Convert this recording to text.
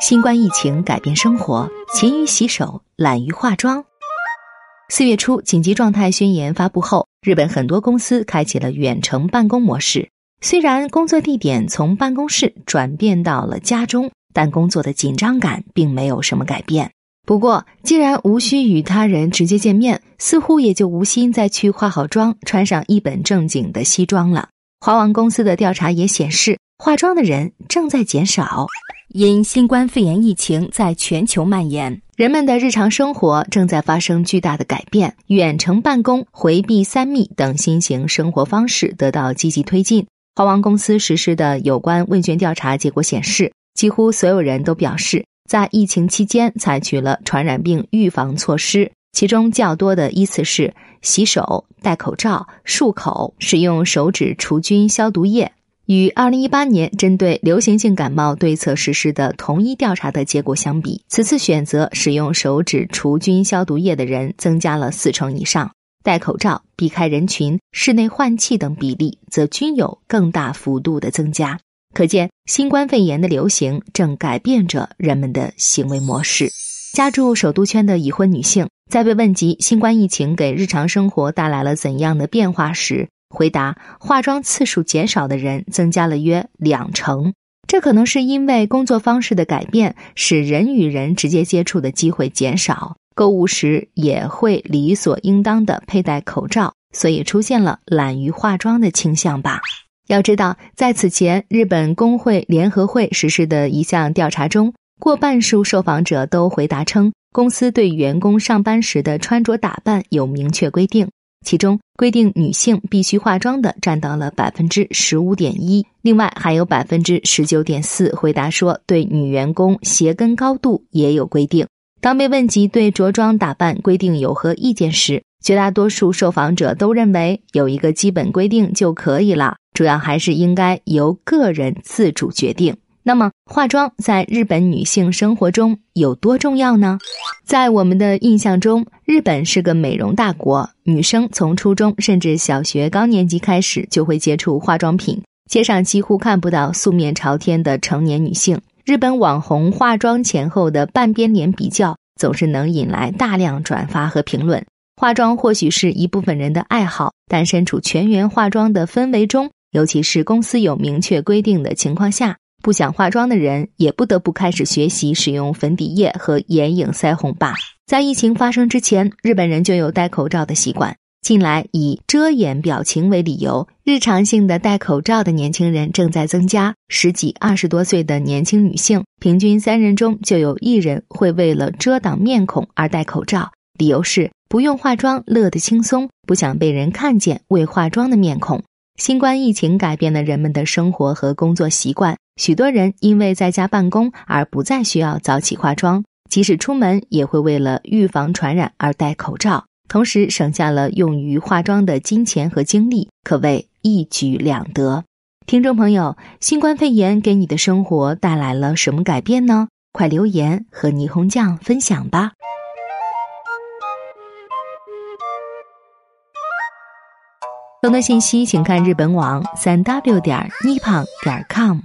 新冠疫情改变生活，勤于洗手，懒于化妆。四月初，紧急状态宣言发布后，日本很多公司开启了远程办公模式。虽然工作地点从办公室转变到了家中，但工作的紧张感并没有什么改变。不过，既然无需与他人直接见面，似乎也就无心再去化好妆、穿上一本正经的西装了。华王公司的调查也显示，化妆的人正在减少。因新冠肺炎疫情在全球蔓延，人们的日常生活正在发生巨大的改变。远程办公、回避三密等新型生活方式得到积极推进。华王公司实施的有关问卷调查结果显示，几乎所有人都表示，在疫情期间采取了传染病预防措施，其中较多的依次是洗手、戴口罩、漱口、使用手指除菌消毒液。与二零一八年针对流行性感冒对策实施的同一调查的结果相比，此次选择使用手指除菌消毒液的人增加了四成以上，戴口罩、避开人群、室内换气等比例则均有更大幅度的增加。可见，新冠肺炎的流行正改变着人们的行为模式。家住首都圈的已婚女性在被问及新冠疫情给日常生活带来了怎样的变化时，回答：化妆次数减少的人增加了约两成，这可能是因为工作方式的改变，使人与人直接接触的机会减少，购物时也会理所应当的佩戴口罩，所以出现了懒于化妆的倾向吧。要知道，在此前日本工会联合会实施的一项调查中，过半数受访者都回答称，公司对员工上班时的穿着打扮有明确规定。其中规定女性必须化妆的占到了百分之十五点一，另外还有百分之十九点四回答说对女员工鞋跟高度也有规定。当被问及对着装打扮规定有何意见时，绝大多数受访者都认为有一个基本规定就可以了，主要还是应该由个人自主决定。那么，化妆在日本女性生活中有多重要呢？在我们的印象中，日本是个美容大国，女生从初中甚至小学高年级开始就会接触化妆品，街上几乎看不到素面朝天的成年女性。日本网红化妆前后的半边脸比较，总是能引来大量转发和评论。化妆或许是一部分人的爱好，但身处全员化妆的氛围中，尤其是公司有明确规定的情况下。不想化妆的人也不得不开始学习使用粉底液和眼影腮红吧。在疫情发生之前，日本人就有戴口罩的习惯。近来以遮掩表情为理由，日常性的戴口罩的年轻人正在增加。十几、二十多岁的年轻女性，平均三人中就有一人会为了遮挡面孔而戴口罩，理由是不用化妆，乐得轻松，不想被人看见未化妆的面孔。新冠疫情改变了人们的生活和工作习惯。许多人因为在家办公而不再需要早起化妆，即使出门也会为了预防传染而戴口罩，同时省下了用于化妆的金钱和精力，可谓一举两得。听众朋友，新冠肺炎给你的生活带来了什么改变呢？快留言和霓虹酱分享吧。更多信息请看日本网三 w 点 nippon 点 com。